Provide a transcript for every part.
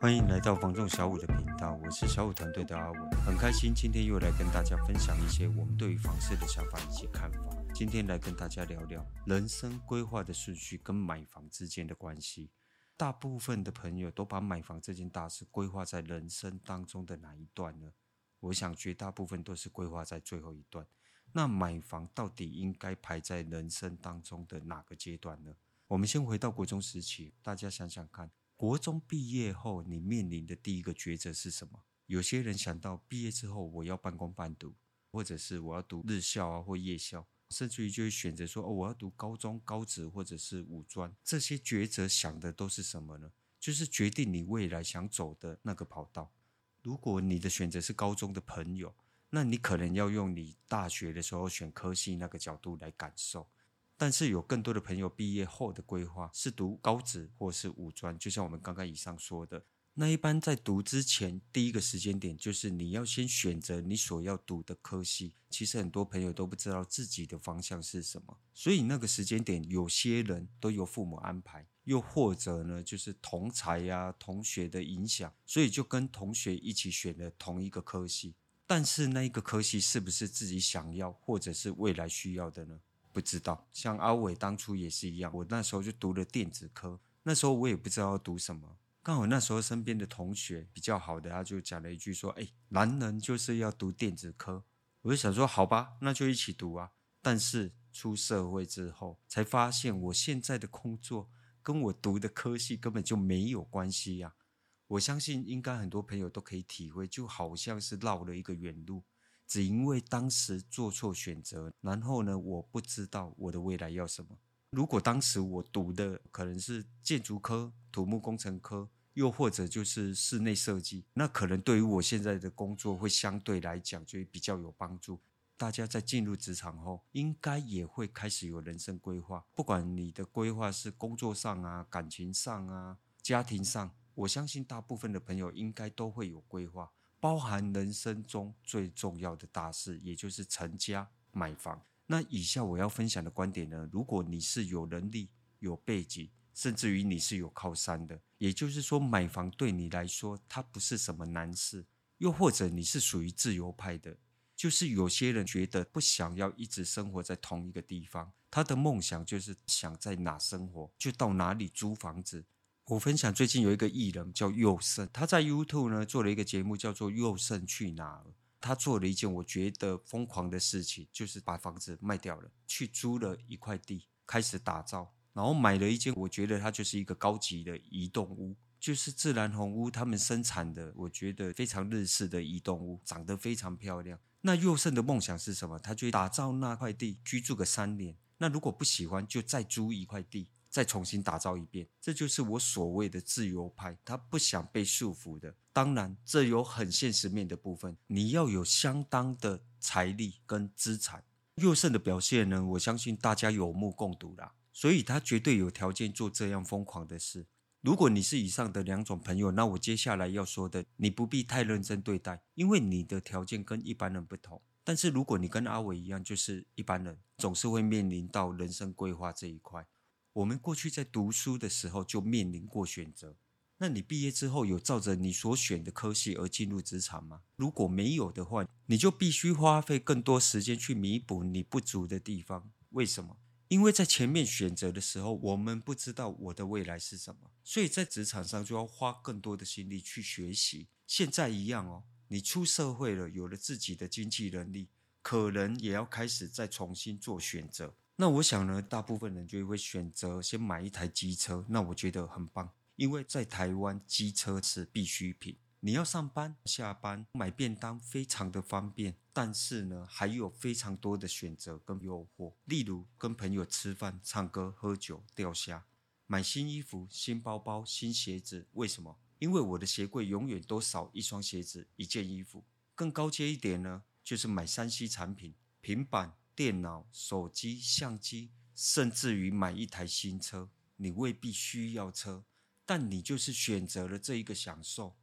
欢迎来到房仲小五的频道，我是小五团队的阿文，很开心今天又来跟大家分享一些我们对于房市的想法以及看法。今天来跟大家聊聊人生规划的顺序跟买房之间的关系。大部分的朋友都把买房这件大事规划在人生当中的哪一段呢？我想绝大部分都是规划在最后一段。那买房到底应该排在人生当中的哪个阶段呢？我们先回到国中时期，大家想想看。国中毕业后，你面临的第一个抉择是什么？有些人想到毕业之后我要半工半读，或者是我要读日校啊或夜校，甚至于就会选择说哦，我要读高中、高职或者是五专。这些抉择想的都是什么呢？就是决定你未来想走的那个跑道。如果你的选择是高中的朋友，那你可能要用你大学的时候选科系那个角度来感受。但是有更多的朋友毕业后的规划是读高职或是五专，就像我们刚刚以上说的，那一般在读之前第一个时间点就是你要先选择你所要读的科系。其实很多朋友都不知道自己的方向是什么，所以那个时间点有些人都由父母安排，又或者呢就是同才呀、同学的影响，所以就跟同学一起选了同一个科系。但是那一个科系是不是自己想要或者是未来需要的呢？不知道，像阿伟当初也是一样，我那时候就读了电子科，那时候我也不知道要读什么，刚好那时候身边的同学比较好的，他就讲了一句说：“哎，男人就是要读电子科。”我就想说：“好吧，那就一起读啊。”但是出社会之后，才发现我现在的工作跟我读的科系根本就没有关系呀。我相信应该很多朋友都可以体会，就好像是绕了一个远路。只因为当时做错选择，然后呢，我不知道我的未来要什么。如果当时我读的可能是建筑科、土木工程科，又或者就是室内设计，那可能对于我现在的工作会相对来讲就比较有帮助。大家在进入职场后，应该也会开始有人生规划。不管你的规划是工作上啊、感情上啊、家庭上，我相信大部分的朋友应该都会有规划。包含人生中最重要的大事，也就是成家买房。那以下我要分享的观点呢，如果你是有能力、有背景，甚至于你是有靠山的，也就是说买房对你来说它不是什么难事。又或者你是属于自由派的，就是有些人觉得不想要一直生活在同一个地方，他的梦想就是想在哪生活就到哪里租房子。我分享最近有一个艺人叫佑胜，他在 YouTube 呢做了一个节目叫做《佑胜去哪儿》。他做了一件我觉得疯狂的事情，就是把房子卖掉了，去租了一块地，开始打造，然后买了一间，我觉得它就是一个高级的移动屋，就是自然红屋他们生产的，我觉得非常日式的移动屋，长得非常漂亮。那佑胜的梦想是什么？他就打造那块地，居住个三年。那如果不喜欢，就再租一块地。再重新打造一遍，这就是我所谓的自由派。他不想被束缚的。当然，这有很现实面的部分，你要有相当的财力跟资产。宥胜的表现呢，我相信大家有目共睹啦。所以他绝对有条件做这样疯狂的事。如果你是以上的两种朋友，那我接下来要说的，你不必太认真对待，因为你的条件跟一般人不同。但是如果你跟阿伟一样，就是一般人，总是会面临到人生规划这一块。我们过去在读书的时候就面临过选择，那你毕业之后有照着你所选的科系而进入职场吗？如果没有的话，你就必须花费更多时间去弥补你不足的地方。为什么？因为在前面选择的时候，我们不知道我的未来是什么，所以在职场上就要花更多的心力去学习。现在一样哦，你出社会了，有了自己的经济能力，可能也要开始再重新做选择。那我想呢，大部分人就会选择先买一台机车。那我觉得很棒，因为在台湾机车是必需品。你要上班、下班、买便当，非常的方便。但是呢，还有非常多的选择跟诱惑，例如跟朋友吃饭、唱歌、喝酒、钓虾，买新衣服、新包包、新鞋子。为什么？因为我的鞋柜永远都少一双鞋子、一件衣服。更高阶一点呢，就是买三 C 产品、平板。电脑、手机、相机，甚至于买一台新车，你未必需要车，但你就是选择了这一个享受。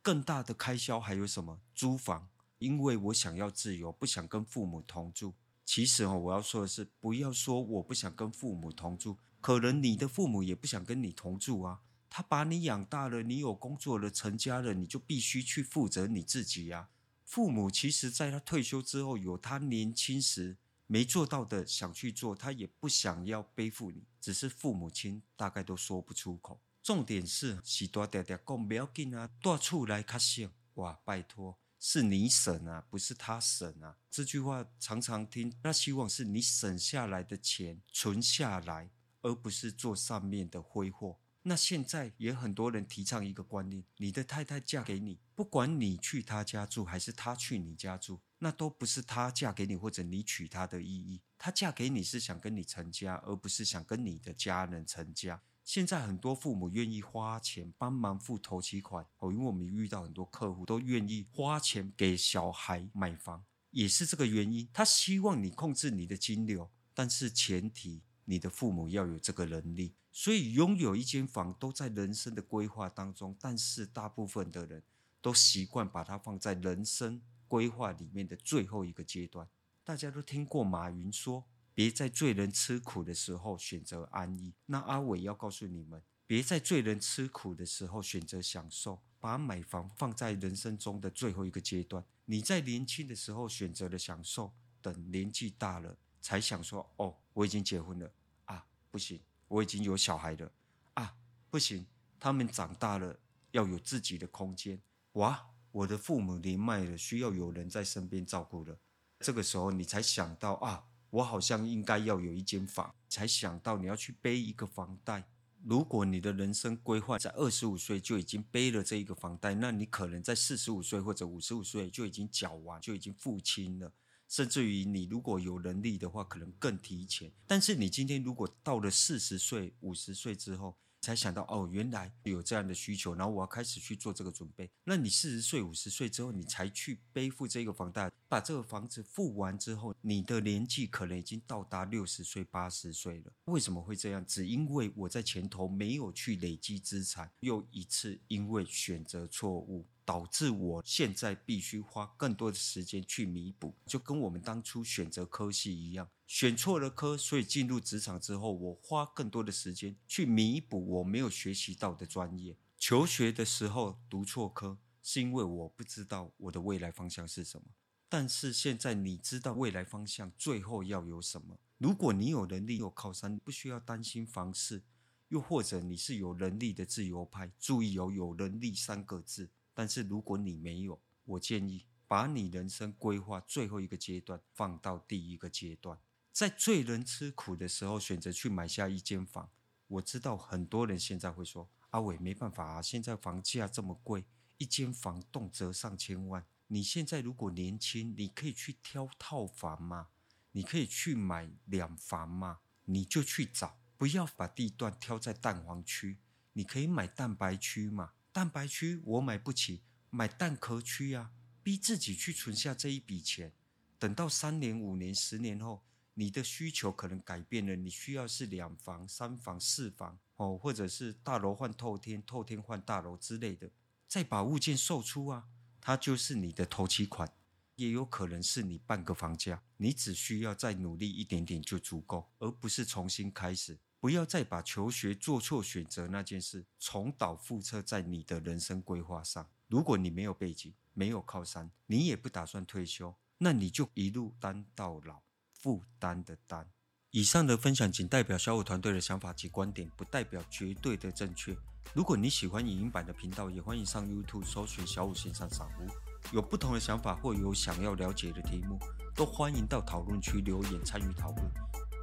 更大的开销还有什么？租房，因为我想要自由，不想跟父母同住。其实哦，我要说的是，不要说我不想跟父母同住，可能你的父母也不想跟你同住啊。他把你养大了，你有工作了，成家了，你就必须去负责你自己呀。父母其实在他退休之后，有他年轻时没做到的想去做，他也不想要背负你，只是父母亲大概都说不出口。重点是，是大爹爹讲不要紧啊，多出来卡省哇，拜托。是你省啊，不是他省啊。这句话常常听，他希望是你省下来的钱存下来，而不是做上面的挥霍。那现在也很多人提倡一个观念：你的太太嫁给你，不管你去他家住还是他去你家住，那都不是他嫁给你或者你娶她的意义。他嫁给你是想跟你成家，而不是想跟你的家人成家。现在很多父母愿意花钱帮忙付头期款哦，因为我们遇到很多客户都愿意花钱给小孩买房，也是这个原因。他希望你控制你的金流，但是前提你的父母要有这个能力。所以拥有一间房都在人生的规划当中，但是大部分的人都习惯把它放在人生规划里面的最后一个阶段。大家都听过马云说。别在最能吃苦的时候选择安逸。那阿伟要告诉你们，别在最能吃苦的时候选择享受。把买房放在人生中的最后一个阶段。你在年轻的时候选择了享受，等年纪大了才想说：“哦，我已经结婚了啊，不行，我已经有小孩了啊，不行，他们长大了要有自己的空间。哇，我的父母年迈了，需要有人在身边照顾了。这个时候你才想到啊。”我好像应该要有一间房，才想到你要去背一个房贷。如果你的人生规划在二十五岁就已经背了这一个房贷，那你可能在四十五岁或者五十五岁就已经缴完，就已经付清了。甚至于你如果有能力的话，可能更提前。但是你今天如果到了四十岁、五十岁之后，才想到哦，原来有这样的需求，然后我要开始去做这个准备。那你四十岁、五十岁之后，你才去背负这个房贷，把这个房子付完之后，你的年纪可能已经到达六十岁、八十岁了。为什么会这样？只因为我在前头没有去累积资产，又一次因为选择错误。导致我现在必须花更多的时间去弥补，就跟我们当初选择科系一样，选错了科，所以进入职场之后，我花更多的时间去弥补我没有学习到的专业。求学的时候读错科，是因为我不知道我的未来方向是什么。但是现在你知道未来方向最后要有什么？如果你有能力有靠山，不需要担心房事；又或者你是有能力的自由派，注意有有能力三个字。但是如果你没有，我建议把你人生规划最后一个阶段放到第一个阶段，在最能吃苦的时候选择去买下一间房。我知道很多人现在会说：“阿伟没办法啊，现在房价这么贵，一间房动辄上千万。你现在如果年轻，你可以去挑套房嘛，你可以去买两房嘛，你就去找，不要把地段挑在蛋黄区，你可以买蛋白区嘛。”蛋白区我买不起，买蛋壳区呀，逼自己去存下这一笔钱。等到三年、五年、十年后，你的需求可能改变了，你需要是两房、三房、四房哦，或者是大楼换透天、透天换大楼之类的，再把物件售出啊，它就是你的头期款，也有可能是你半个房价，你只需要再努力一点点就足够，而不是重新开始。不要再把求学做错选择那件事重蹈覆辙在你的人生规划上。如果你没有背景，没有靠山，你也不打算退休，那你就一路担到老，负担的担。以上的分享仅代表小五团队的想法及观点，不代表绝对的正确。如果你喜欢影音版的频道，也欢迎上 YouTube 搜寻小五线上散户。有不同的想法或有想要了解的题目，都欢迎到讨论区留言参与讨论。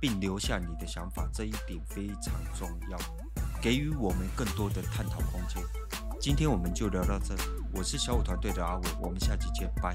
并留下你的想法，这一点非常重要，给予我们更多的探讨空间。今天我们就聊到这，我是小五团队的阿伟，我们下期见，拜。